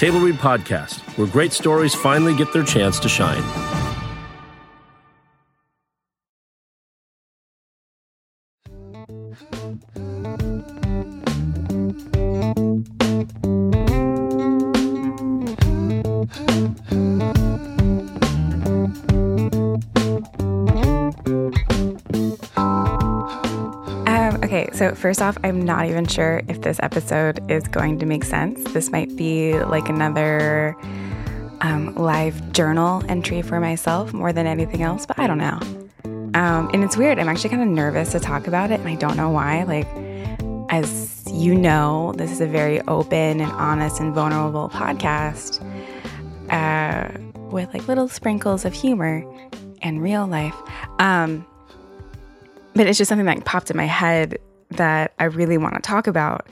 Table Read Podcast, where great stories finally get their chance to shine. So first off, I'm not even sure if this episode is going to make sense. This might be like another um, live journal entry for myself more than anything else, but I don't know. Um, and it's weird. I'm actually kind of nervous to talk about it, and I don't know why. Like, as you know, this is a very open and honest and vulnerable podcast uh, with like little sprinkles of humor and real life. Um, but it's just something that popped in my head that I really want to talk about.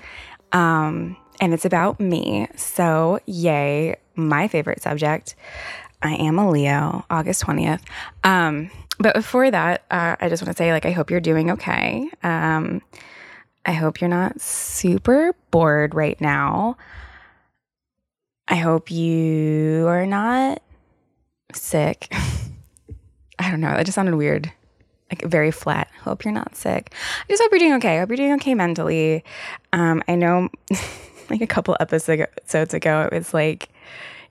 Um, and it's about me. So, yay, my favorite subject. I am a Leo, August 20th. Um, but before that, uh, I just want to say, like, I hope you're doing okay. Um, I hope you're not super bored right now. I hope you are not sick. I don't know. That just sounded weird like very flat. Hope you're not sick. I just hope you're doing okay. I hope you're doing okay mentally. Um, I know like a couple episodes ago, it was like,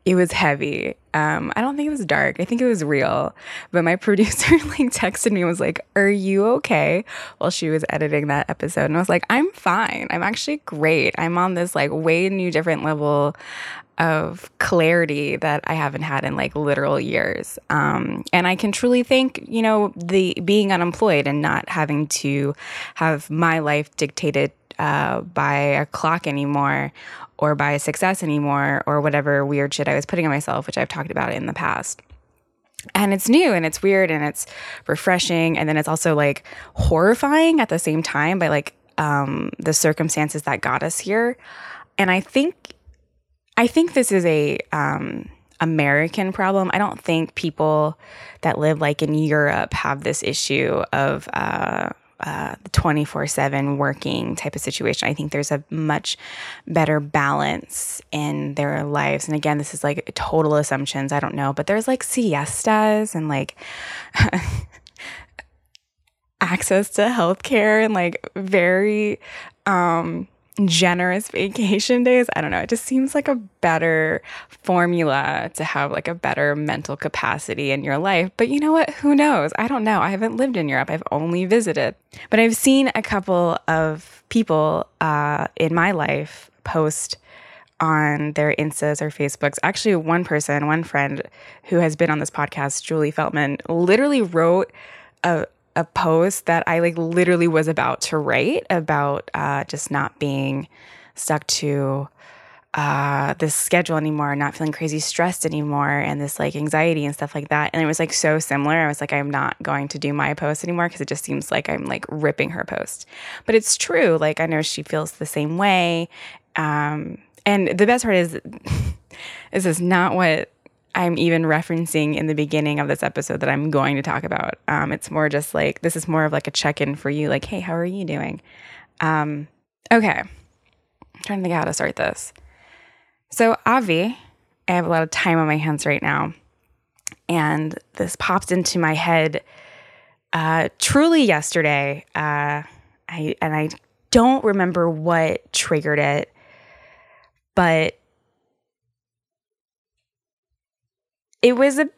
it was heavy. Um, I don't think it was dark. I think it was real. But my producer like texted me and was like, Are you okay? While she was editing that episode. And I was like, I'm fine. I'm actually great. I'm on this like way new different level of clarity that I haven't had in like literal years. Um, and I can truly thank, you know, the being unemployed and not having to have my life dictated uh, by a clock anymore or by success anymore or whatever weird shit I was putting on myself, which I've talked about in the past. And it's new and it's weird and it's refreshing. And then it's also like horrifying at the same time by like um, the circumstances that got us here. And I think I think this is a um, American problem. I don't think people that live like in Europe have this issue of uh, uh, 24 7 working type of situation. I think there's a much better balance in their lives. And again, this is like total assumptions. I don't know, but there's like siestas and like access to healthcare and like very, um, generous vacation days. I don't know. It just seems like a better formula to have like a better mental capacity in your life. But you know what? Who knows? I don't know. I haven't lived in Europe. I've only visited. But I've seen a couple of people uh, in my life post on their Instas or Facebooks. Actually, one person, one friend who has been on this podcast, Julie Feltman, literally wrote a, a post that I like literally was about to write about uh, just not being stuck to uh, this schedule anymore, not feeling crazy stressed anymore, and this like anxiety and stuff like that. And it was like so similar. I was like, I'm not going to do my post anymore because it just seems like I'm like ripping her post. But it's true. Like I know she feels the same way. Um, and the best part is, this is not what I'm even referencing in the beginning of this episode that I'm going to talk about. Um, it's more just like this is more of like a check in for you, like, hey, how are you doing? Um, okay, I'm trying to think how to start this. So, Avi, I have a lot of time on my hands right now, and this popped into my head uh, truly yesterday. Uh, I and I don't remember what triggered it, but it was a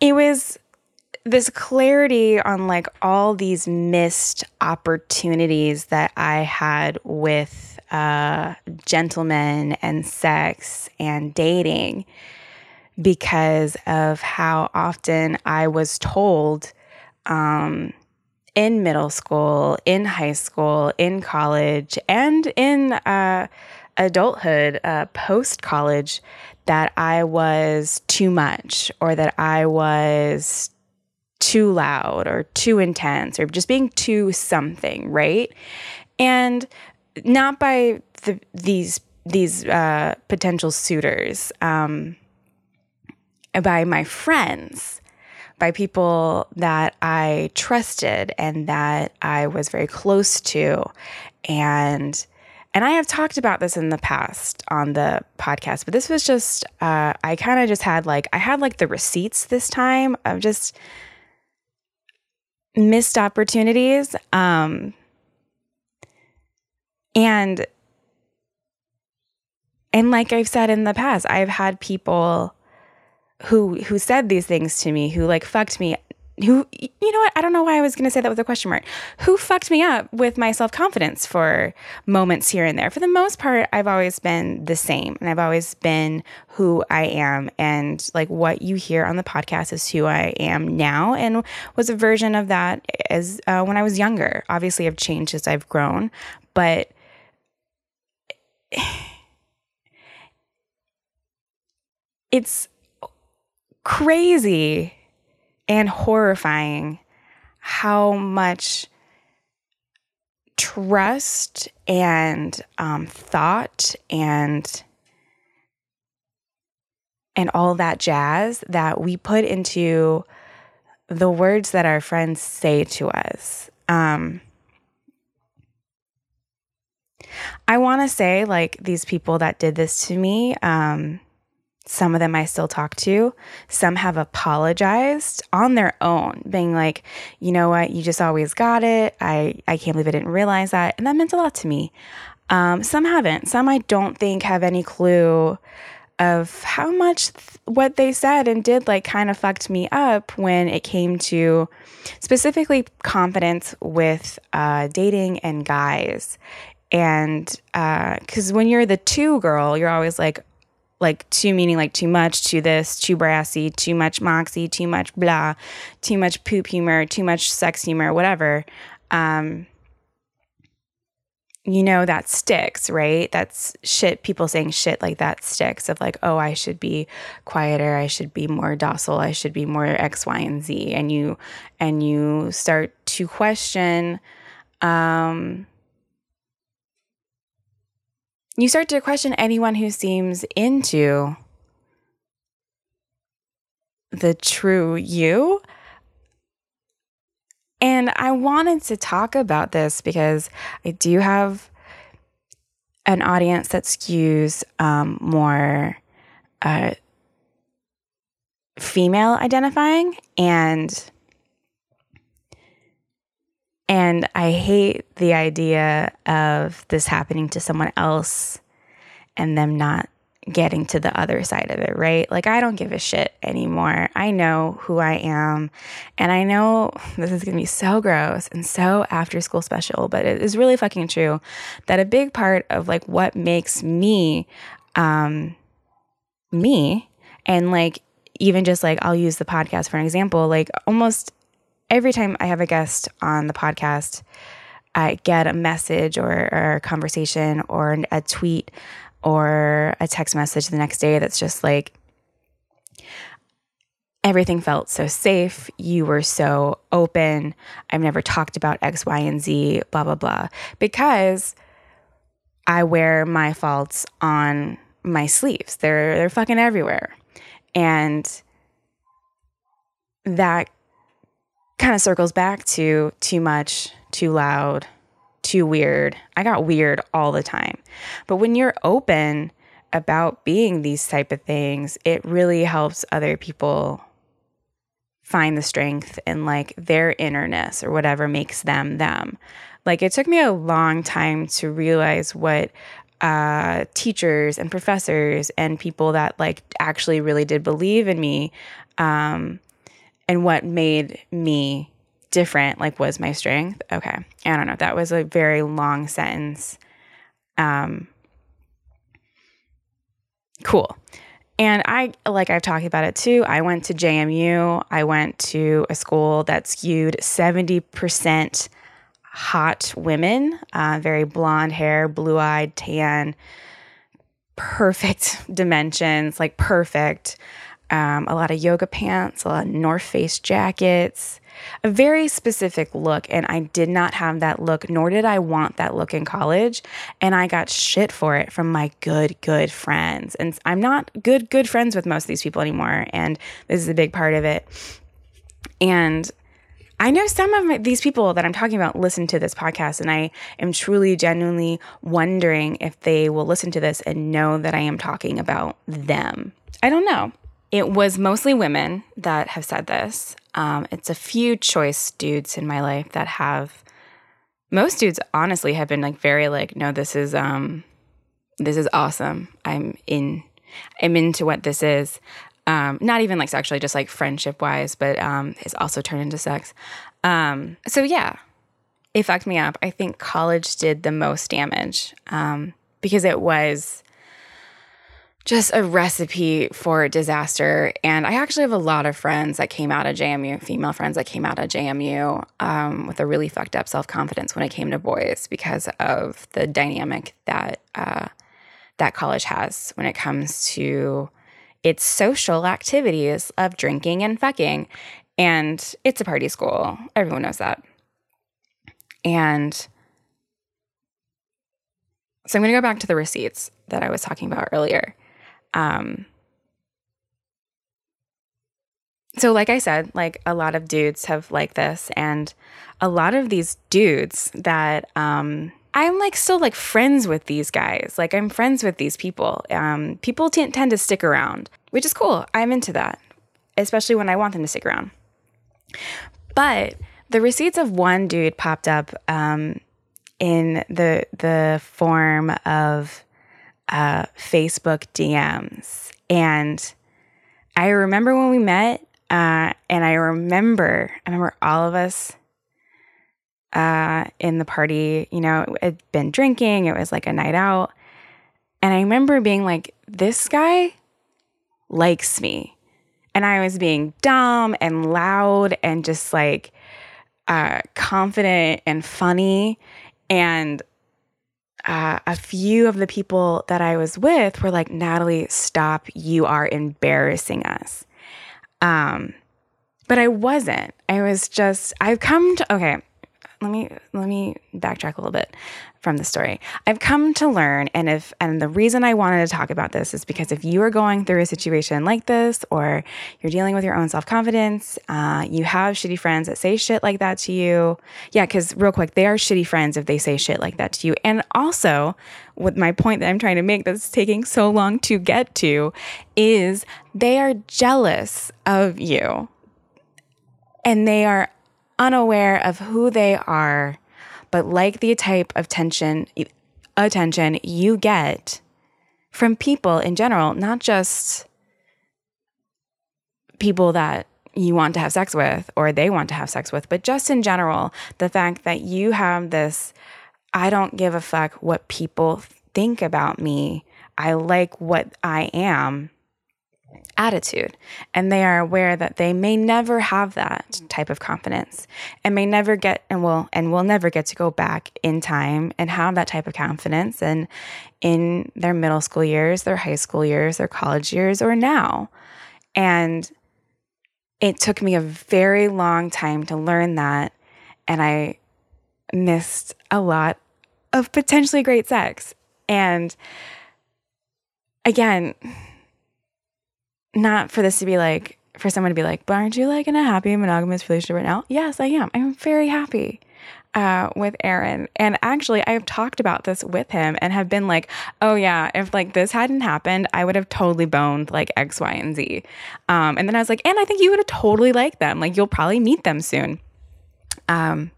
it was this clarity on like all these missed opportunities that I had with uh, gentlemen and sex and dating because of how often I was told um, in middle school, in high school, in college, and in uh, adulthood, uh, post college, that I was too much or that I was too loud or too intense or just being too something, right? And not by the, these these uh, potential suitors, um, by my friends, by people that I trusted and that I was very close to, and and I have talked about this in the past on the podcast, but this was just uh, I kind of just had like I had like the receipts this time of just missed opportunities. Um, and and like I've said in the past, I've had people who who said these things to me, who like fucked me who you know what? I don't know why i was going to say that with a question mark. Who fucked me up with my self-confidence for moments here and there? For the most part i've always been the same and i've always been who i am and like what you hear on the podcast is who i am now and was a version of that as uh, when i was younger. Obviously i've changed as i've grown but it's crazy and horrifying how much trust and um, thought and and all that jazz that we put into the words that our friends say to us. Um, I want to say, like, these people that did this to me, um, some of them I still talk to. Some have apologized on their own, being like, you know what, you just always got it. I, I can't believe I didn't realize that. And that meant a lot to me. Um, some haven't. Some I don't think have any clue of how much th- what they said and did like kind of fucked me up when it came to specifically confidence with uh, dating and guys. And because uh, when you're the two girl, you're always like, like too meaning like too much, too this, too brassy, too much moxie, too much blah, too much poop humor, too much sex humor, whatever. Um, you know that sticks, right? That's shit. People saying shit like that sticks. Of like, oh, I should be quieter. I should be more docile. I should be more X, Y, and Z. And you, and you start to question. Um, you start to question anyone who seems into the true you. And I wanted to talk about this because I do have an audience that skews um, more uh, female identifying and and I hate the idea of this happening to someone else and them not getting to the other side of it, right? Like, I don't give a shit anymore. I know who I am. And I know this is gonna be so gross and so after school special, but it is really fucking true that a big part of like what makes me, um, me, and like, even just like, I'll use the podcast for an example, like, almost every time I have a guest on the podcast, I get a message or, or a conversation or a tweet or a text message the next day that's just like, everything felt so safe. You were so open. I've never talked about X, Y, and Z, blah, blah, blah. Because I wear my faults on my sleeves. They're they're fucking everywhere. And that kind of circles back to too much, too loud, too weird. I got weird all the time. But when you're open about being these type of things, it really helps other people find the strength in like their innerness or whatever makes them them. Like it took me a long time to realize what uh, teachers and professors and people that like actually really did believe in me um, and what made me different like was my strength. Okay. I don't know. That was a very long sentence. Um cool. And i like i've talked about it too. I went to jmu i went to a school that skewed 70% hot women uh, very blonde hair blue-eyed tan perfect dimensions, like perfect. Um, a lot of yoga pants, a lot of North Face jackets, a very specific look. And I did not have that look, nor did I want that look in college. And I got shit for it from my good, good friends. And I'm not good, good friends with most of these people anymore. And this is a big part of it. And I know some of my, these people that I'm talking about listen to this podcast, and I am truly, genuinely wondering if they will listen to this and know that I am talking about them. I don't know. It was mostly women that have said this. Um, it's a few choice dudes in my life that have. Most dudes, honestly, have been like very like, no, this is um, this is awesome. I'm in. I'm into what this is um, not even like sexually, just like friendship wise, but um, it's also turned into sex. Um, so yeah, it fucked me up. I think college did the most damage um, because it was just a recipe for disaster. And I actually have a lot of friends that came out of JMU, female friends that came out of JMU um, with a really fucked up self confidence when it came to boys because of the dynamic that uh, that college has when it comes to its social activities of drinking and fucking. And it's a party school. Everyone knows that. And so I'm going to go back to the receipts that I was talking about earlier. Um, so, like I said, like a lot of dudes have like this, and a lot of these dudes that um, I'm like still like friends with these guys. Like I'm friends with these people. Um, people t- tend to stick around, which is cool. I'm into that, especially when I want them to stick around. But the receipts of one dude popped up um, in the the form of uh, Facebook DMs, and I remember when we met, uh, and I remember I remember all of us uh, in the party. You know, had been drinking, it was like a night out. And I remember being like, this guy likes me. And I was being dumb and loud and just like uh, confident and funny. And uh, a few of the people that I was with were like, Natalie, stop. You are embarrassing us. Um, but I wasn't. I was just, I've come to, okay, let me let me backtrack a little bit from the story. I've come to learn, and if and the reason I wanted to talk about this is because if you are going through a situation like this, or you're dealing with your own self confidence, uh, you have shitty friends that say shit like that to you. Yeah, because real quick, they are shitty friends if they say shit like that to you. And also, with my point that I'm trying to make that's taking so long to get to is they are jealous of you and they are unaware of who they are, but like the type of tension, attention you get from people in general, not just people that you want to have sex with or they want to have sex with, but just in general, the fact that you have this I don't give a fuck what people think about me. I like what I am attitude and they are aware that they may never have that type of confidence and may never get and will and will never get to go back in time and have that type of confidence and in their middle school years their high school years their college years or now. And it took me a very long time to learn that and i missed a lot of potentially great sex. And again not for this to be like for someone to be like, but aren't you like in a happy monogamous relationship right now? Yes, I am. I'm very happy uh, with Aaron. And actually, I've talked about this with him and have been like, oh, yeah, if like this hadn't happened, I would have totally boned like X, Y, and Z. Um, and then I was like, and I think you would have totally liked them. Like, you'll probably meet them soon. Um,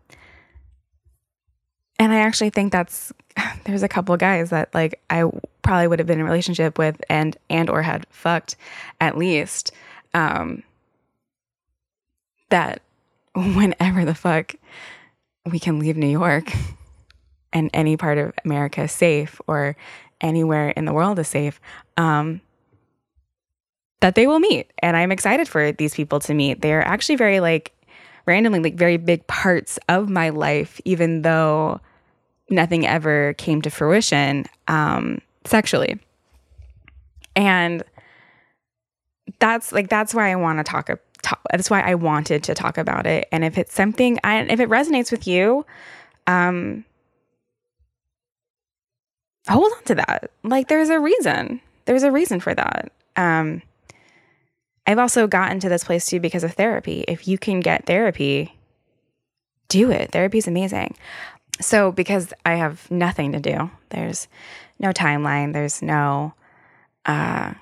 and I actually think that's there's a couple of guys that like I probably would have been in a relationship with and and or had fucked at least um that whenever the fuck we can leave New York and any part of America is safe or anywhere in the world is safe um that they will meet and I'm excited for these people to meet. They're actually very like randomly like very big parts of my life even though nothing ever came to fruition um, sexually. And that's like that's why I want to talk, talk that's why I wanted to talk about it. And if it's something I if it resonates with you, um hold on to that. Like there's a reason. There's a reason for that. Um I've also gotten to this place too because of therapy. If you can get therapy, do it. Therapy is amazing. So, because I have nothing to do, there's no timeline, there's no uh,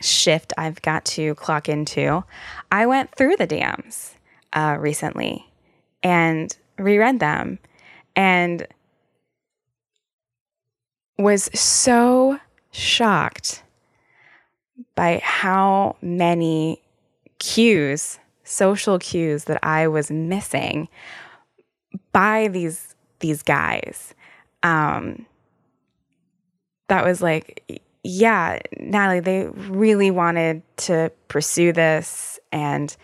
shift I've got to clock into. I went through the DMs uh, recently and reread them and was so shocked by how many cues, social cues that I was missing by these these guys. Um, that was like, yeah, Natalie, they really wanted to pursue this and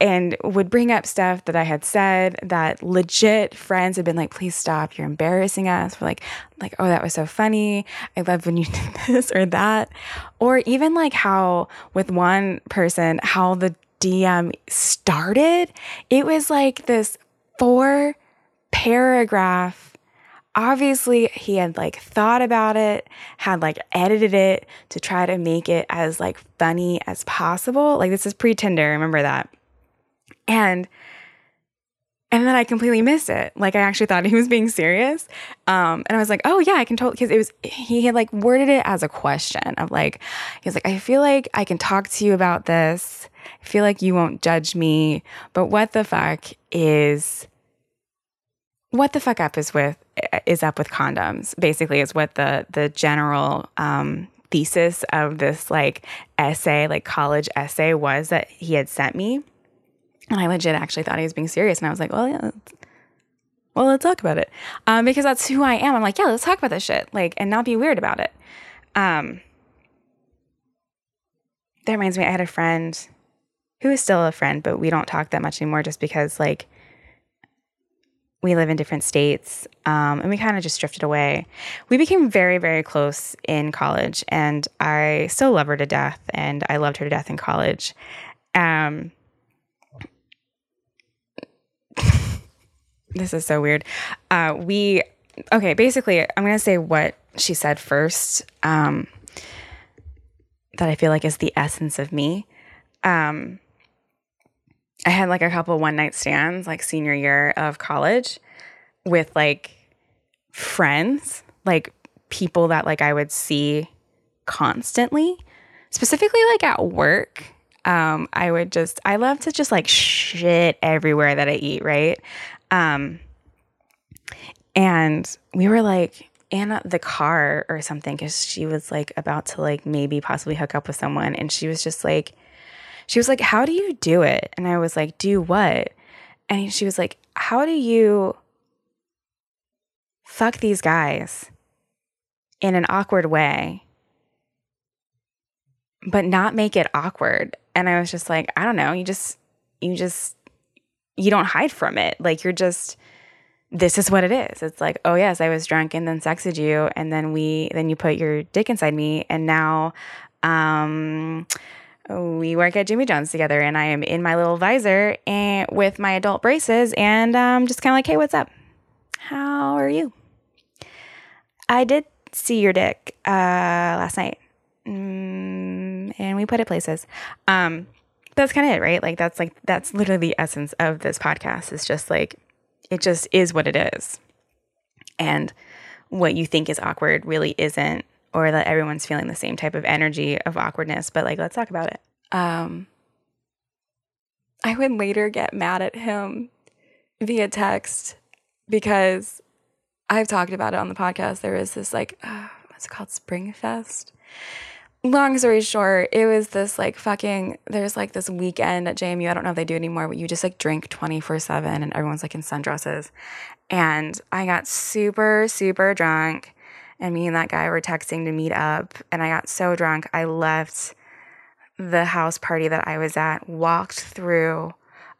and would bring up stuff that I had said that legit friends had been like, please stop, you're embarrassing us. We're like, like, oh, that was so funny. I love when you did this or that. Or even like how with one person, how the DM started, it was like this four paragraph obviously he had like thought about it, had like edited it to try to make it as like funny as possible. Like this is pre-Tinder, remember that. And and then I completely missed it. Like I actually thought he was being serious. Um, and I was like, oh yeah, I can totally because it was he had like worded it as a question of like, he was like, I feel like I can talk to you about this. I feel like you won't judge me, but what the fuck is what the fuck up is with is up with condoms basically is what the the general um, thesis of this like essay like college essay was that he had sent me. And i legit actually thought he was being serious and i was like well yeah well let's talk about it. Um, because that's who i am. I'm like yeah let's talk about this shit like and not be weird about it. Um, that reminds me i had a friend who is still a friend but we don't talk that much anymore just because like we live in different states um, and we kind of just drifted away. We became very, very close in college, and I still love her to death, and I loved her to death in college. Um, this is so weird. Uh, we, okay, basically, I'm going to say what she said first um, that I feel like is the essence of me. I had like a couple one night stands like senior year of college with like friends, like people that like I would see constantly, specifically like at work. Um, I would just I love to just like shit everywhere that I eat, right? Um, and we were like in the car or something because she was like about to like maybe possibly hook up with someone, and she was just like she was like, How do you do it? And I was like, Do what? And she was like, How do you fuck these guys in an awkward way, but not make it awkward? And I was just like, I don't know. You just, you just, you don't hide from it. Like you're just, this is what it is. It's like, oh yes, I was drunk and then sexed you, and then we, then you put your dick inside me, and now, um, we work at Jimmy John's together, and I am in my little visor and with my adult braces, and um, just kind of like, hey, what's up? How are you? I did see your dick uh, last night, mm, and we put it places. Um, that's kind of it, right? Like that's like that's literally the essence of this podcast. It's just like it just is what it is, and what you think is awkward really isn't or that everyone's feeling the same type of energy of awkwardness, but like, let's talk about it. Um, I would later get mad at him via text because I've talked about it on the podcast. There was this like, uh, what's it called? Spring Fest. Long story short, it was this like fucking, there's like this weekend at JMU. I don't know if they do anymore, but you just like drink 24 7 and everyone's like in sundresses. And I got super, super drunk and me and that guy were texting to meet up and I got so drunk I left the house party that I was at, walked through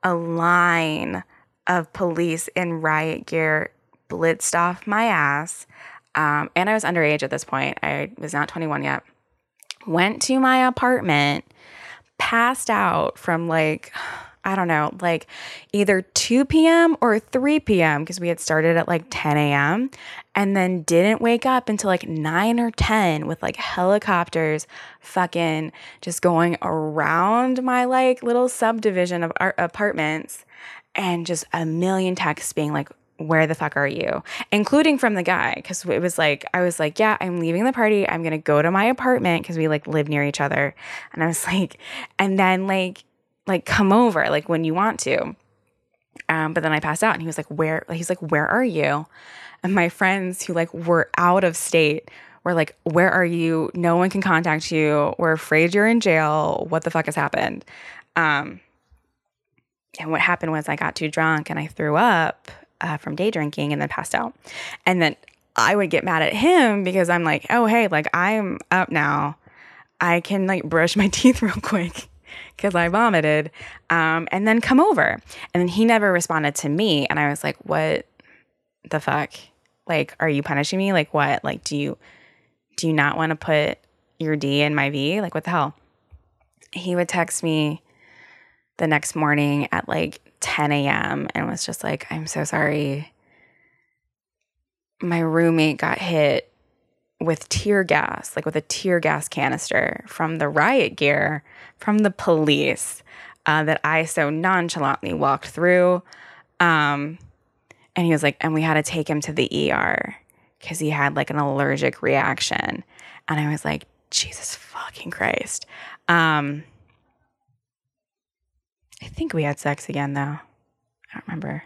a line of police in riot gear, blitzed off my ass. Um, and I was underage at this point. I was not 21 yet. Went to my apartment, passed out from like, I don't know, like either 2 p.m. or 3 p.m. because we had started at like 10 a.m. and then didn't wake up until like 9 or 10 with like helicopters fucking just going around my like little subdivision of our apartments and just a million texts being like, where the fuck are you? Including from the guy. Cause it was like, I was like, yeah, I'm leaving the party. I'm going to go to my apartment because we like live near each other. And I was like, and then like, like come over like when you want to. Um, but then I passed out and he was like, where, he's like, where are you? And my friends who like were out of state were like, where are you? No one can contact you. We're afraid you're in jail. What the fuck has happened? Um, and what happened was I got too drunk and I threw up uh, from day drinking and then passed out. And then I would get mad at him because I'm like, oh, hey, like I'm up now. I can like brush my teeth real quick because I vomited um, and then come over. And then he never responded to me. And I was like, what the fuck? Like, are you punishing me? Like, what? Like, do you, do you not want to put your D in my V? Like, what the hell? He would text me the next morning at like 10 a.m. and was just like, I'm so sorry. My roommate got hit with tear gas, like with a tear gas canister from the riot gear from the police uh, that I so nonchalantly walked through. Um, and he was like, and we had to take him to the ER because he had like an allergic reaction. And I was like, Jesus fucking Christ. Um, I think we had sex again though. I don't remember.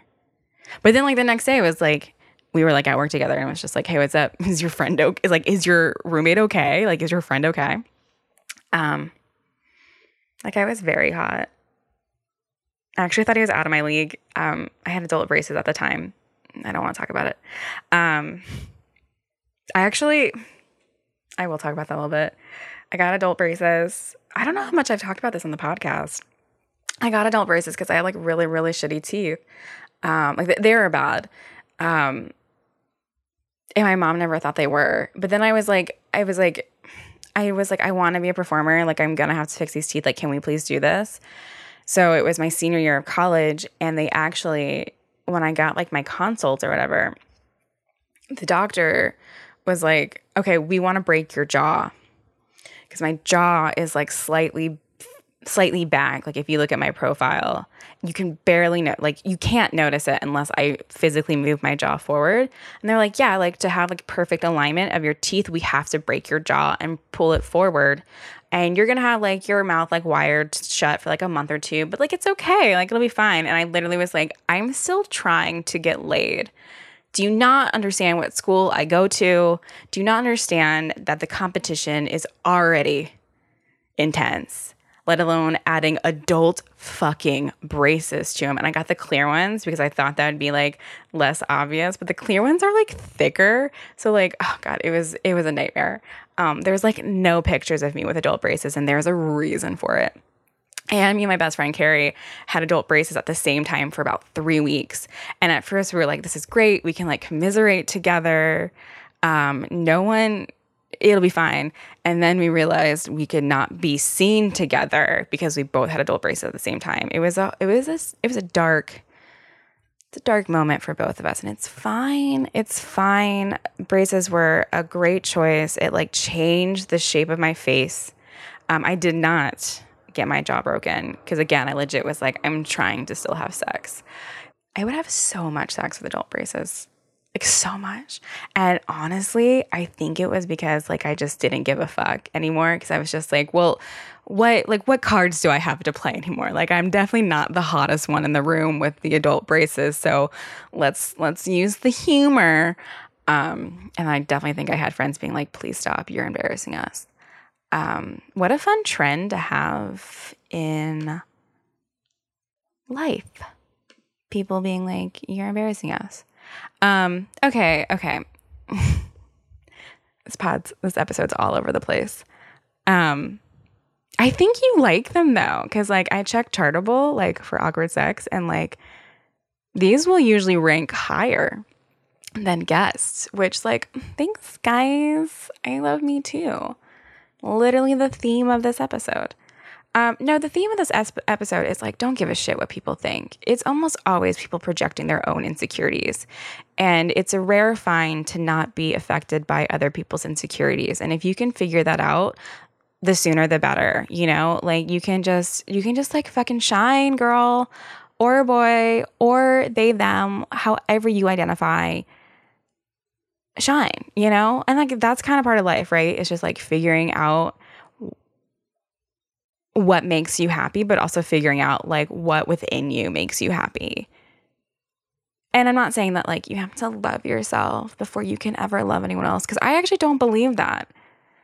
But then like the next day it was like we were like at work together and it was just like, hey, what's up? Is your friend okay? Is like, is your roommate okay? Like, is your friend okay? Um, like I was very hot. I actually thought he was out of my league. Um, I had adult braces at the time. I don't want to talk about it. Um, I actually, I will talk about that a little bit. I got adult braces. I don't know how much I've talked about this on the podcast. I got adult braces because I had like really, really shitty teeth. Um, like they were bad. Um, and my mom never thought they were. But then I was like, I was like, I was like, I want to be a performer. Like, I'm gonna have to fix these teeth. Like, can we please do this? So it was my senior year of college, and they actually, when I got like my consults or whatever, the doctor was like, okay, we want to break your jaw because my jaw is like slightly slightly back. Like if you look at my profile, you can barely know like you can't notice it unless I physically move my jaw forward. And they're like, "Yeah, like to have like perfect alignment of your teeth, we have to break your jaw and pull it forward." And you're to have like your mouth like wired shut for like a month or two, but like it's okay. Like it'll be fine. And I literally was like, "I'm still trying to get laid." Do you not understand what school I go to? Do you not understand that the competition is already intense? Let alone adding adult fucking braces to them. And I got the clear ones because I thought that would be like less obvious, but the clear ones are like thicker. So like, oh god, it was it was a nightmare. Um, there's like no pictures of me with adult braces, and there's a reason for it. And me and my best friend Carrie had adult braces at the same time for about three weeks. And at first we were like, this is great. We can like commiserate together. Um, no one it'll be fine. And then we realized we could not be seen together because we both had adult braces at the same time. It was a it was a it was a dark it's a dark moment for both of us and it's fine. It's fine. Braces were a great choice. It like changed the shape of my face. Um, I did not get my jaw broken because again, I legit was like I'm trying to still have sex. I would have so much sex with adult braces like so much. And honestly, I think it was because like I just didn't give a fuck anymore because I was just like, well, what like what cards do I have to play anymore? Like I'm definitely not the hottest one in the room with the adult braces, so let's let's use the humor. Um, and I definitely think I had friends being like, please stop, you're embarrassing us. Um, what a fun trend to have in life. People being like, you're embarrassing us. Um, okay, okay. this pod's this episode's all over the place. Um, I think you like them though, because like I checked Chartable like for awkward sex, and like these will usually rank higher. than guests, which, like, thanks, guys. I love me too. Literally the theme of this episode. Um, no, the theme of this episode is like, don't give a shit what people think. It's almost always people projecting their own insecurities. And it's a rare find to not be affected by other people's insecurities. And if you can figure that out, the sooner the better, you know? Like you can just you can just like fucking shine, girl, or boy, or they them, however you identify shine, you know? And like that's kind of part of life, right? It's just like figuring out what makes you happy, but also figuring out like what within you makes you happy. And I'm not saying that like you have to love yourself before you can ever love anyone else, because I actually don't believe that.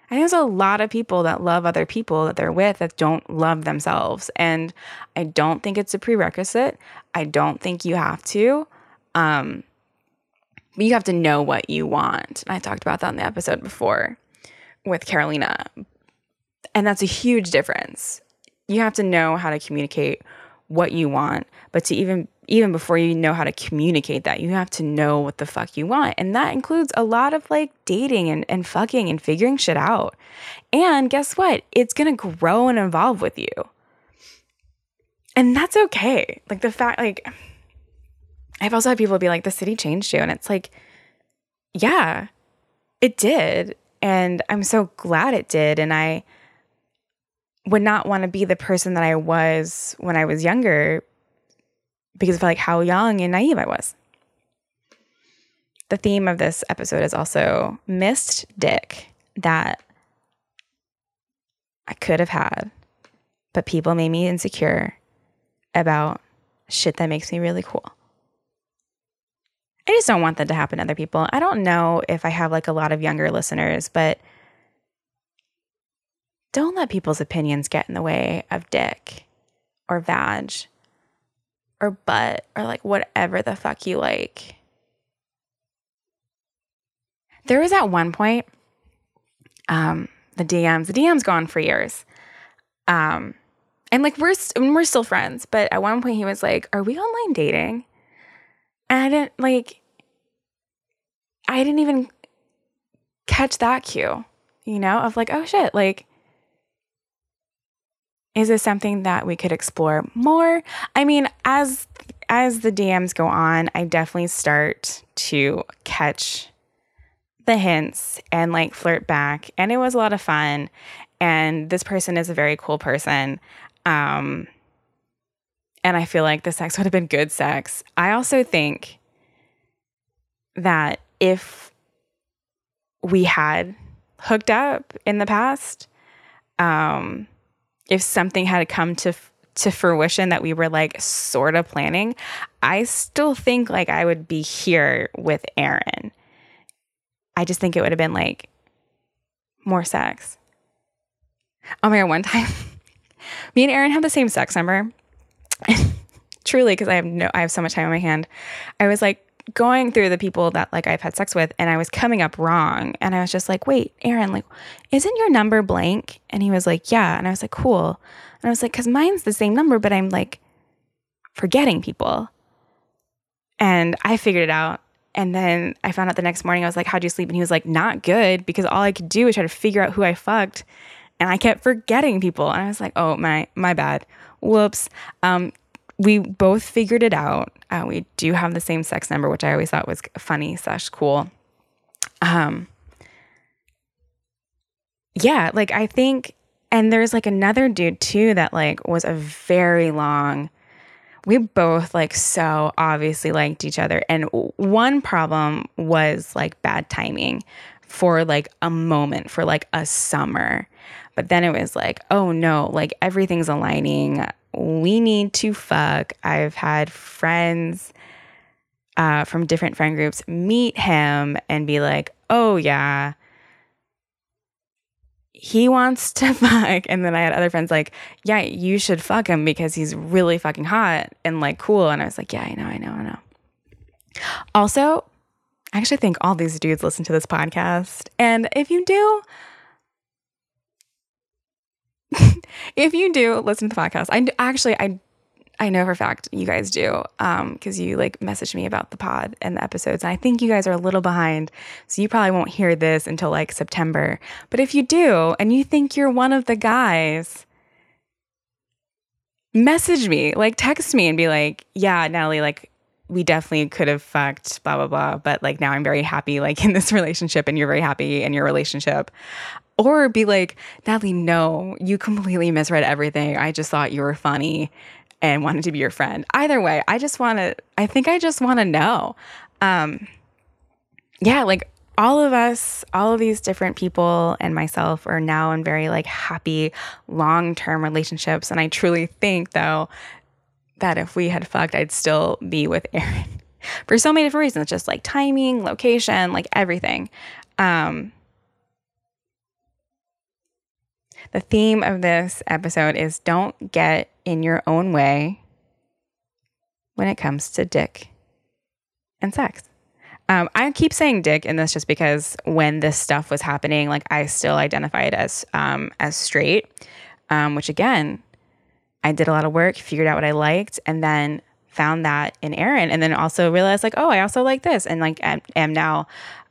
I think there's a lot of people that love other people that they're with that don't love themselves. And I don't think it's a prerequisite. I don't think you have to. Um, but you have to know what you want. And I talked about that in the episode before with Carolina. And that's a huge difference you have to know how to communicate what you want, but to even even before you know how to communicate that, you have to know what the fuck you want. And that includes a lot of like dating and, and fucking and figuring shit out. And guess what? It's gonna grow and evolve with you. And that's okay. Like the fact, like, I've also had people be like, the city changed you. And it's like, yeah, it did. And I'm so glad it did. And I, would not want to be the person that I was when I was younger because of like how young and naive I was. The theme of this episode is also missed dick that I could have had, but people made me insecure about shit that makes me really cool. I just don't want that to happen to other people. I don't know if I have like a lot of younger listeners, but don't let people's opinions get in the way of dick or vag or butt or like whatever the fuck you like. There was at one point, um, the DMs, the DMs gone for years. Um, and like we're st- we're still friends, but at one point he was like, "Are we online dating?" And I didn't like I didn't even catch that cue, you know, of like, "Oh shit, like is this something that we could explore more? I mean, as as the DMs go on, I definitely start to catch the hints and like flirt back and it was a lot of fun and this person is a very cool person. Um and I feel like the sex would have been good sex. I also think that if we had hooked up in the past, um, if something had come to to fruition that we were like sort of planning, I still think like I would be here with Aaron. I just think it would have been like more sex. Oh my god, one time me and Aaron had the same sex number. Truly, because I have no I have so much time on my hand. I was like going through the people that like I've had sex with and I was coming up wrong and I was just like, "Wait, Aaron, like isn't your number blank?" And he was like, "Yeah." And I was like, "Cool." And I was like, "Cuz mine's the same number, but I'm like forgetting people." And I figured it out. And then I found out the next morning I was like, "How'd you sleep?" And he was like, "Not good because all I could do was try to figure out who I fucked." And I kept forgetting people. And I was like, "Oh, my my bad. Whoops." Um we both figured it out. Uh, we do have the same sex number, which I always thought was funny slash cool. Um, yeah, like I think, and there's like another dude too that like was a very long. We both like so obviously liked each other, and one problem was like bad timing for like a moment for like a summer. But then it was like, oh no, like everything's aligning we need to fuck. I've had friends uh, from different friend groups meet him and be like, oh, yeah, he wants to fuck. And then I had other friends like, yeah, you should fuck him because he's really fucking hot and like cool. And I was like, yeah, I know, I know, I know. Also, I actually think all these dudes listen to this podcast. And if you do, if you do listen to the podcast, I actually I I know for a fact you guys do because um, you like messaged me about the pod and the episodes. And I think you guys are a little behind. So you probably won't hear this until like September. But if you do and you think you're one of the guys, message me, like text me and be like, yeah, Natalie, like we definitely could have fucked, blah, blah, blah. But like now I'm very happy, like in this relationship, and you're very happy in your relationship. Or be like, Natalie, no, you completely misread everything. I just thought you were funny and wanted to be your friend. Either way, I just want to, I think I just want to know. Um, yeah, like all of us, all of these different people and myself are now in very like happy long term relationships. And I truly think though that if we had fucked, I'd still be with Aaron for so many different reasons, just like timing, location, like everything. Um, the theme of this episode is don't get in your own way when it comes to dick and sex. Um, I keep saying dick in this just because when this stuff was happening, like I still identified as um, as straight, um, which again, I did a lot of work, figured out what I liked, and then found that in Aaron, and then also realized like, oh, I also like this, and like am, am now,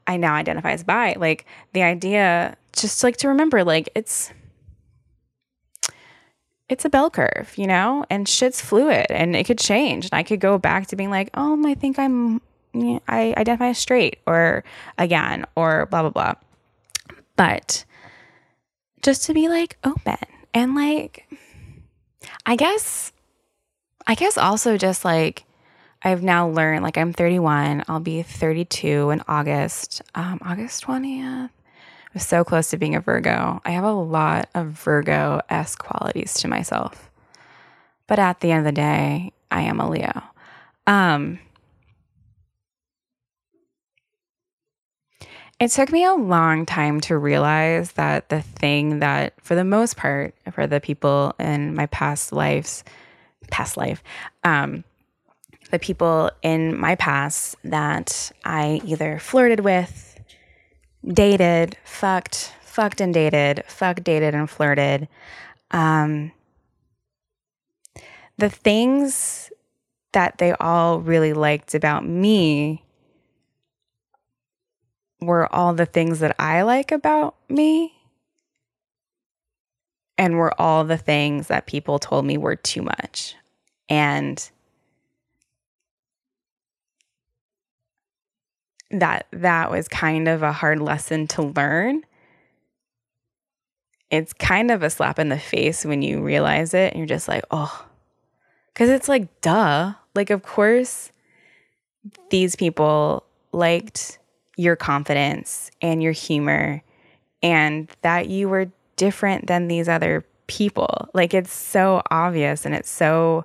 I now identify as bi. Like the idea, just like to remember, like it's it's a bell curve, you know, and shit's fluid and it could change. And I could go back to being like, oh, I think I'm I identify as straight or again or blah blah blah. But just to be like open and like I guess I guess also just like I've now learned like I'm 31, I'll be 32 in August, um August 20th. I'm so close to being a Virgo. I have a lot of Virgo s qualities to myself. But at the end of the day, I am a Leo. Um It took me a long time to realize that the thing that, for the most part, for the people in my past lives, past life, um, the people in my past that I either flirted with, dated, fucked, fucked and dated, fucked, dated, and flirted. Um, the things that they all really liked about me were all the things that I like about me and were all the things that people told me were too much. And that that was kind of a hard lesson to learn. It's kind of a slap in the face when you realize it and you're just like, "Oh." Cuz it's like, duh. Like of course these people liked your confidence and your humor and that you were different than these other people. Like it's so obvious and it's so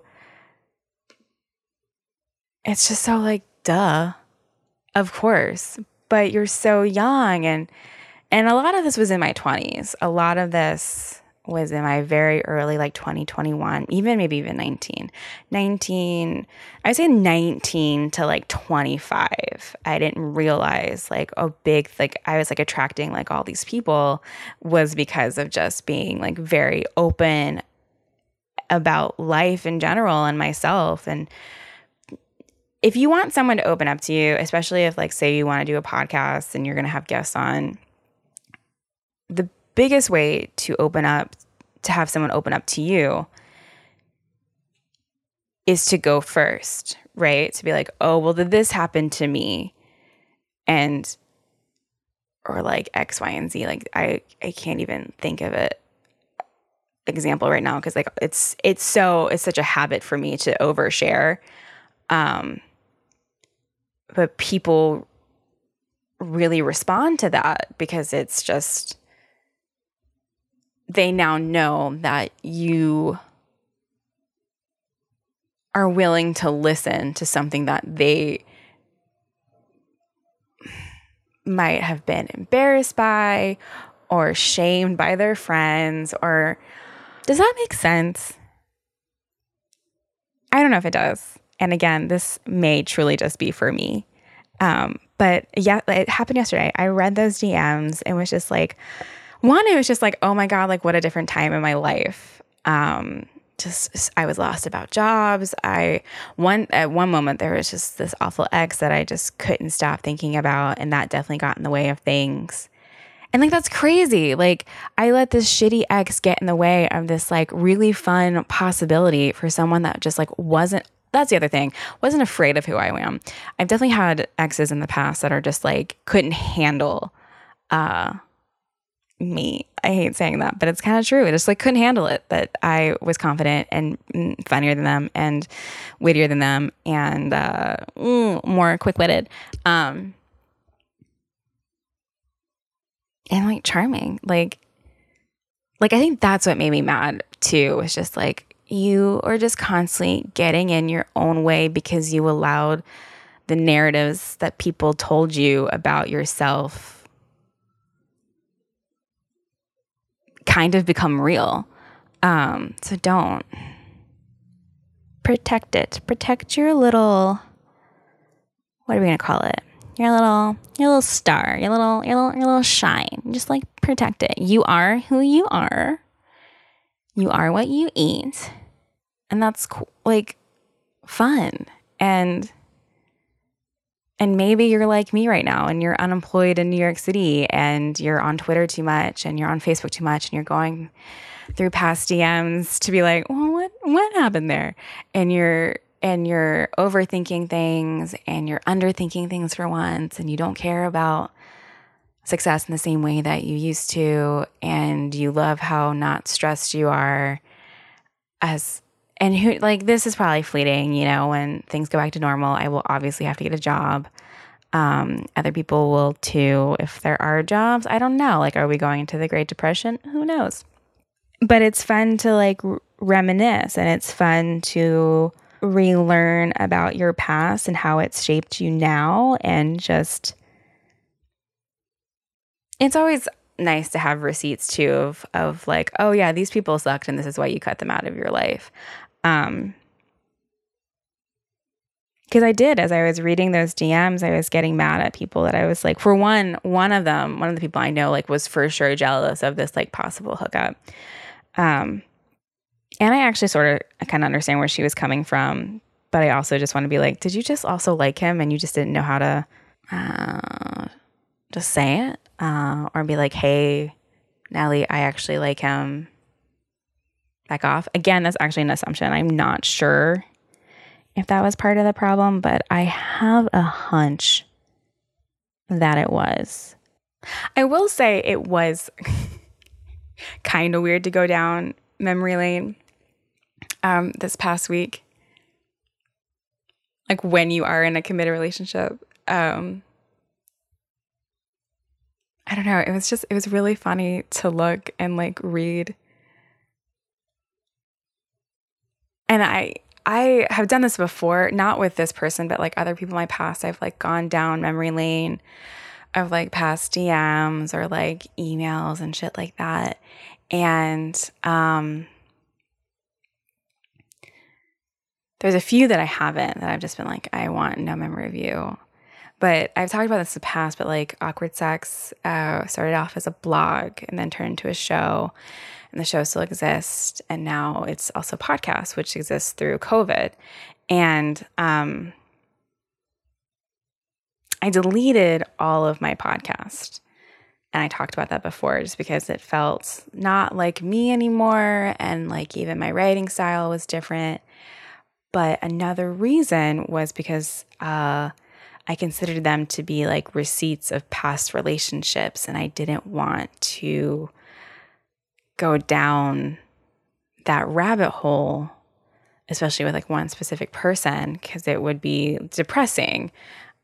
it's just so like duh. Of course. But you're so young and and a lot of this was in my 20s. A lot of this was in my very early like 2021 even maybe even 19 19 i say 19 to like 25 i didn't realize like a big like i was like attracting like all these people was because of just being like very open about life in general and myself and if you want someone to open up to you especially if like say you want to do a podcast and you're going to have guests on the biggest way to open up, to have someone open up to you, is to go first, right? To be like, oh, well, did this happen to me? And, or like X, Y, and Z. Like, I, I can't even think of it example right now because like it's it's so it's such a habit for me to overshare um but people really respond to that because it's just they now know that you are willing to listen to something that they might have been embarrassed by or shamed by their friends or does that make sense? I don't know if it does. And again, this may truly just be for me. Um, but yeah, it happened yesterday. I read those DMs and was just like, one, it was just like, oh my God, like what a different time in my life. Um, just I was lost about jobs. I one at one moment there was just this awful ex that I just couldn't stop thinking about and that definitely got in the way of things. And like that's crazy. Like I let this shitty ex get in the way of this like really fun possibility for someone that just like wasn't that's the other thing. Wasn't afraid of who I am. I've definitely had exes in the past that are just like couldn't handle uh me. I hate saying that, but it's kind of true. I just like couldn't handle it that I was confident and mm, funnier than them and wittier than them and uh, more quick witted. Um, and like charming. Like, like I think that's what made me mad too. Was just like you are just constantly getting in your own way because you allowed the narratives that people told you about yourself kind of become real. Um, so don't protect it. Protect your little. What are we gonna call it? Your little, your little star, your little, your little, your little shine. Just like protect it. You are who you are. You are what you eat, and that's like fun. And and maybe you're like me right now and you're unemployed in New York City and you're on Twitter too much and you're on Facebook too much and you're going through past DMs to be like, well, what what happened there? And you're and you're overthinking things and you're underthinking things for once and you don't care about success in the same way that you used to and you love how not stressed you are as and who like this is probably fleeting you know when things go back to normal i will obviously have to get a job. Um, other people will too if there are jobs i don't know like are we going into the great depression? Who knows? But it's fun to like reminisce and it's fun to relearn about your past and how it's shaped you now and just it's always nice to have receipts too of of like oh yeah these people sucked and this is why you cut them out of your life um, because I did as I was reading those DMs, I was getting mad at people that I was like, for one, one of them, one of the people I know, like, was for sure jealous of this like possible hookup. Um, and I actually sort of I kind of understand where she was coming from, but I also just want to be like, did you just also like him and you just didn't know how to uh, just say it uh, or be like, hey, Nellie, I actually like him back off. Again, that's actually an assumption. I'm not sure if that was part of the problem, but I have a hunch that it was. I will say it was kind of weird to go down memory lane um, this past week. Like when you are in a committed relationship. Um, I don't know. It was just, it was really funny to look and like read and I I have done this before, not with this person, but like other people in my past. I've like gone down memory lane of like past DMs or like emails and shit like that. And um there's a few that I haven't that I've just been like, I want no memory of you. But I've talked about this in the past, but like Awkward Sex uh, started off as a blog and then turned into a show and the show still exists. And now it's also a podcast, which exists through COVID. And um, I deleted all of my podcast. And I talked about that before just because it felt not like me anymore. And like even my writing style was different. But another reason was because uh, I considered them to be like receipts of past relationships. And I didn't want to go down that rabbit hole, especially with like one specific person, because it would be depressing.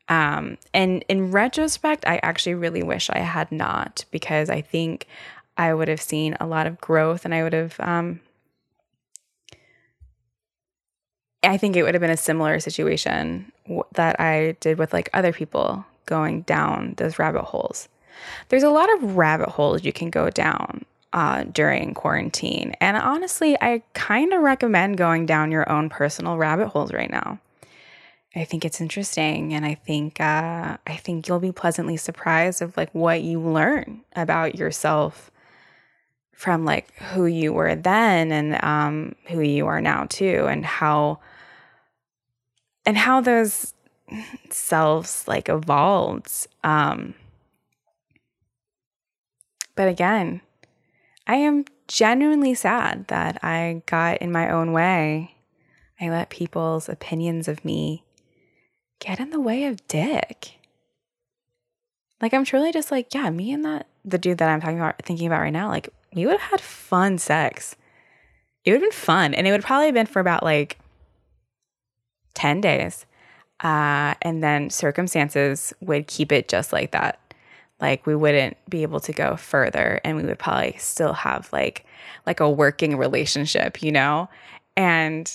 Um, and in retrospect, I actually really wish I had not, because I think I would have seen a lot of growth and I would have, um, I think it would have been a similar situation that I did with like other people going down those rabbit holes. There's a lot of rabbit holes you can go down uh, during quarantine. And honestly, I kind of recommend going down your own personal rabbit holes right now. I think it's interesting, and I think uh, I think you'll be pleasantly surprised of like what you learn about yourself from like who you were then and um, who you are now too, and how and how those selves like evolved. Um, but again, I am genuinely sad that I got in my own way. I let people's opinions of me get in the way of Dick. Like I'm truly just like, yeah, me and that the dude that I'm talking about thinking about right now, like we would have had fun sex. It would have been fun. And it would probably have been for about like 10 days. Uh, and then circumstances would keep it just like that. Like we wouldn't be able to go further and we would probably still have like like a working relationship, you know? And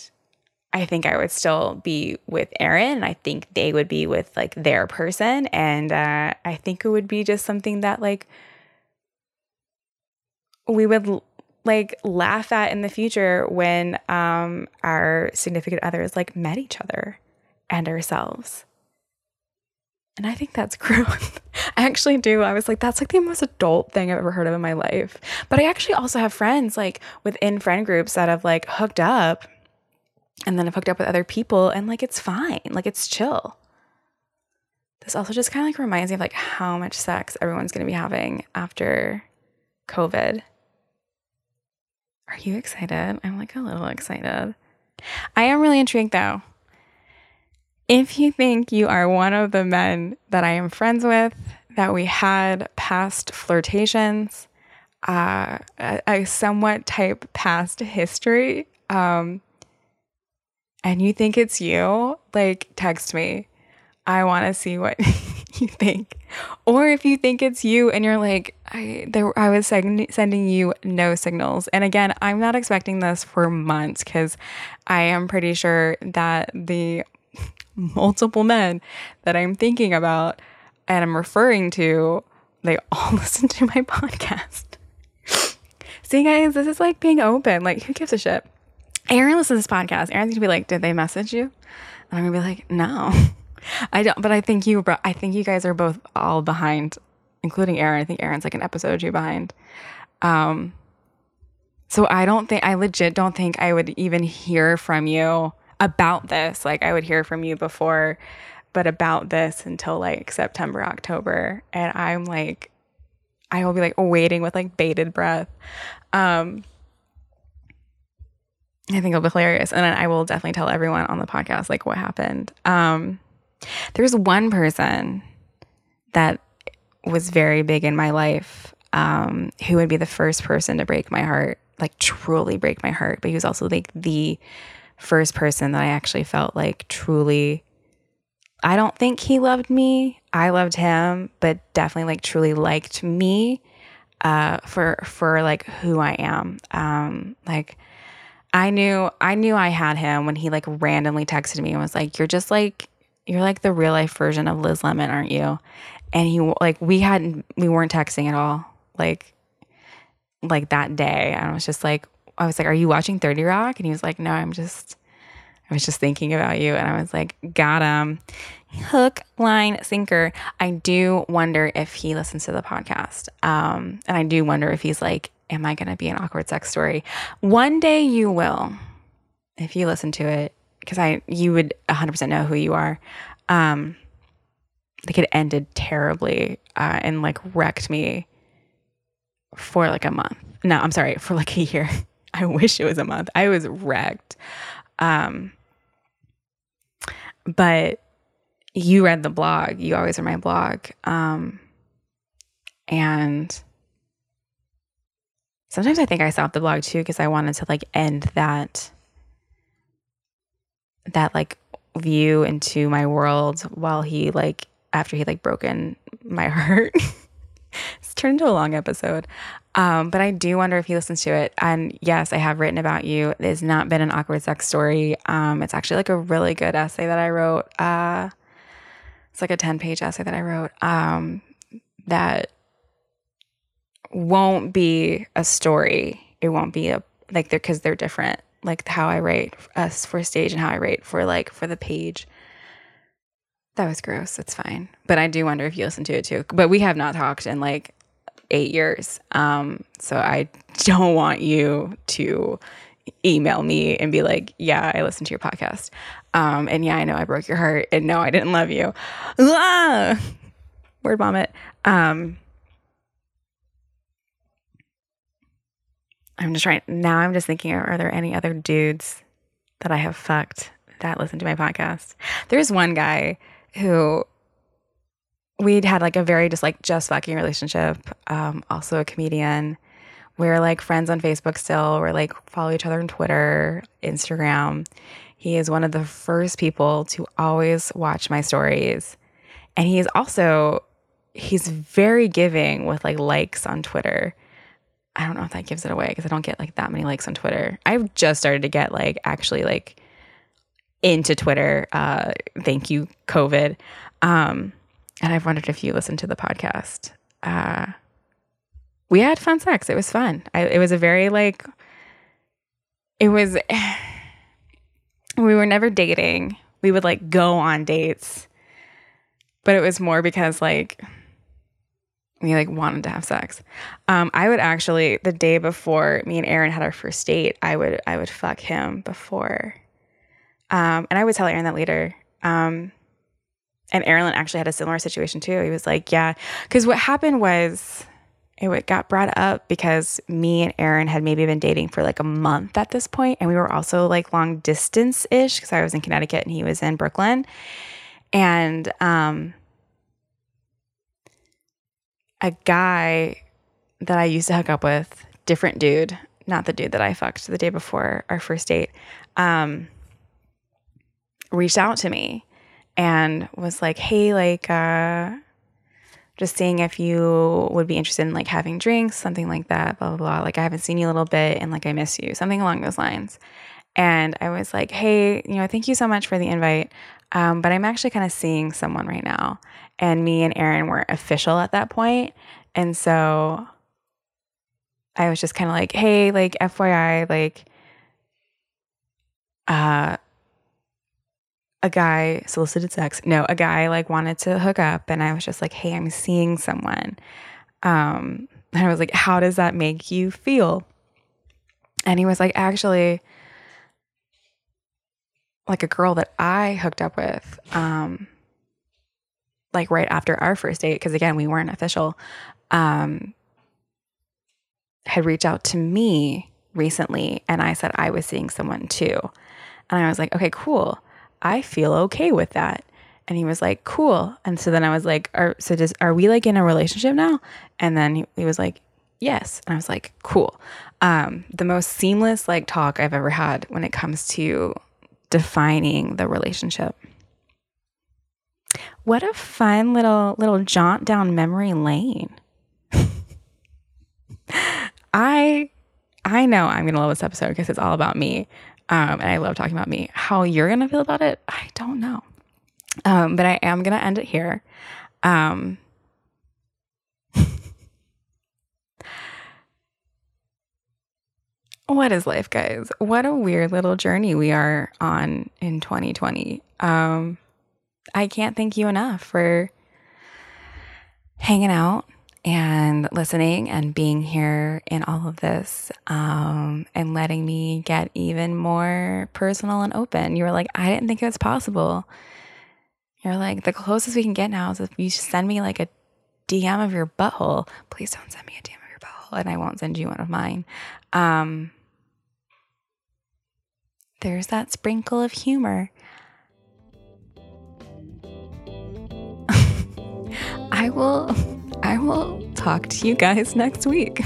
I think I would still be with Aaron and I think they would be with like their person and uh, I think it would be just something that like we would like laugh at in the future when um our significant others like met each other and ourselves. And I think that's growth. I actually do. I was like, that's like the most adult thing I've ever heard of in my life. But I actually also have friends like within friend groups that have like hooked up and then have hooked up with other people and like it's fine. Like it's chill. This also just kind of like reminds me of like how much sex everyone's going to be having after COVID. Are you excited? I'm like a little excited. I am really intrigued though. If you think you are one of the men that I am friends with, that we had past flirtations, uh, a, a somewhat type past history, um, and you think it's you, like text me. I want to see what you think. Or if you think it's you and you're like, I, there, I was send, sending you no signals. And again, I'm not expecting this for months because I am pretty sure that the multiple men that I'm thinking about and I'm referring to, they all listen to my podcast. See, guys, this is like being open. Like, who gives a shit? Aaron listens to this podcast. Aaron's gonna be like, "Did they message you?" And I'm gonna be like, "No, I don't." But I think you, I think you guys are both all behind, including Aaron. I think Aaron's like an episode or two behind. Um, so I don't think I legit don't think I would even hear from you about this. Like I would hear from you before, but about this until like September, October. And I'm like, I will be like waiting with like bated breath. Um, I think it'll be hilarious. And then I will definitely tell everyone on the podcast like what happened. Um, there's one person that was very big in my life um, who would be the first person to break my heart, like truly break my heart. But he was also like the first person that I actually felt like truly. I don't think he loved me. I loved him, but definitely like truly liked me uh, for for like who I am. Um, like I knew I knew I had him when he like randomly texted me and was like, "You're just like you're like the real life version of Liz Lemon, aren't you?" And he like we hadn't we weren't texting at all. Like like that day. And I was just like I was like, "Are you watching 30 Rock?" And he was like, "No, I'm just I was just thinking about you." And I was like, "Got him." Hook, line, sinker. I do wonder if he listens to the podcast. Um, and I do wonder if he's like, am I going to be an awkward sex story? One day you will, if you listen to it, because I you would 100% know who you are. Um, like it ended terribly uh, and like wrecked me for like a month. No, I'm sorry, for like a year. I wish it was a month. I was wrecked. Um, but you read the blog. You always read my blog. Um, and sometimes I think I stopped the blog too because I wanted to like end that that like view into my world while he like after he like broken my heart. it's turned into a long episode. Um, but I do wonder if he listens to it. And yes, I have written about you. It has not been an awkward sex story. Um, it's actually like a really good essay that I wrote. Uh, it's like a 10 page essay that I wrote um, that won't be a story. It won't be a like they're because they're different. Like how I write us for stage and how I write for like for the page. That was gross. It's fine. But I do wonder if you listen to it too. But we have not talked in like eight years. Um, so I don't want you to email me and be like, yeah, I listened to your podcast. Um, and yeah, I know I broke your heart. And no, I didn't love you. Ah! Word vomit. Um, I'm just trying. Now I'm just thinking, are there any other dudes that I have fucked that listen to my podcast? There's one guy who we'd had like a very just like just fucking relationship. Um, also a comedian. We're like friends on Facebook still. We're like follow each other on Twitter, Instagram. He is one of the first people to always watch my stories. And he is also he's very giving with like likes on Twitter. I don't know if that gives it away because I don't get like that many likes on Twitter. I've just started to get like actually like into Twitter. Uh, thank you, COVID. Um, and I've wondered if you listened to the podcast. Uh, we had fun sex. It was fun. I, it was a very like, it was, we were never dating. We would like go on dates, but it was more because like, we like wanted to have sex. Um, I would actually the day before me and Aaron had our first date, I would I would fuck him before, um, and I would tell Aaron that later. Um, and Aaron actually had a similar situation too. He was like, "Yeah," because what happened was it got brought up because me and Aaron had maybe been dating for like a month at this point, and we were also like long distance ish because I was in Connecticut and he was in Brooklyn, and um a guy that I used to hook up with, different dude, not the dude that I fucked the day before our first date, um, reached out to me and was like, "Hey, like, uh, just seeing if you would be interested in like having drinks, something like that, blah blah blah. Like, I haven't seen you a little bit, and like, I miss you, something along those lines." And I was like, "Hey, you know, thank you so much for the invite, um, but I'm actually kind of seeing someone right now." And me and Aaron weren't official at that point. And so I was just kind of like, hey, like FYI, like uh a guy solicited sex. No, a guy like wanted to hook up and I was just like, "Hey, I'm seeing someone." Um and I was like, "How does that make you feel?" And he was like, "Actually, like a girl that I hooked up with um like right after our first date, because again, we weren't official, um, had reached out to me recently and I said I was seeing someone too. And I was like, okay, cool. I feel okay with that. And he was like, cool. And so then I was like, are, so does, are we like in a relationship now? And then he, he was like, yes. And I was like, cool. Um, the most seamless like talk I've ever had when it comes to defining the relationship. What a fun little little jaunt down memory lane. I I know I'm gonna love this episode because it's all about me. Um, and I love talking about me. How you're gonna feel about it, I don't know. Um, but I am gonna end it here. Um, what is life, guys? What a weird little journey we are on in 2020. Um, I can't thank you enough for hanging out and listening and being here in all of this um, and letting me get even more personal and open. You were like, I didn't think it was possible. You're like, the closest we can get now is if you send me like a DM of your butthole. Please don't send me a DM of your butthole, and I won't send you one of mine. Um, there's that sprinkle of humor. I will I will talk to you guys next week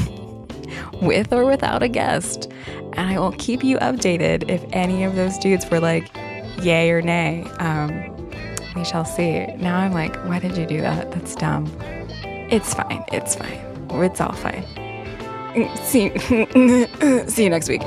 with or without a guest. And I will keep you updated if any of those dudes were like yay or nay. Um, we shall see. Now I'm like, why did you do that? That's dumb. It's fine. It's fine. It's all fine. See, see you next week.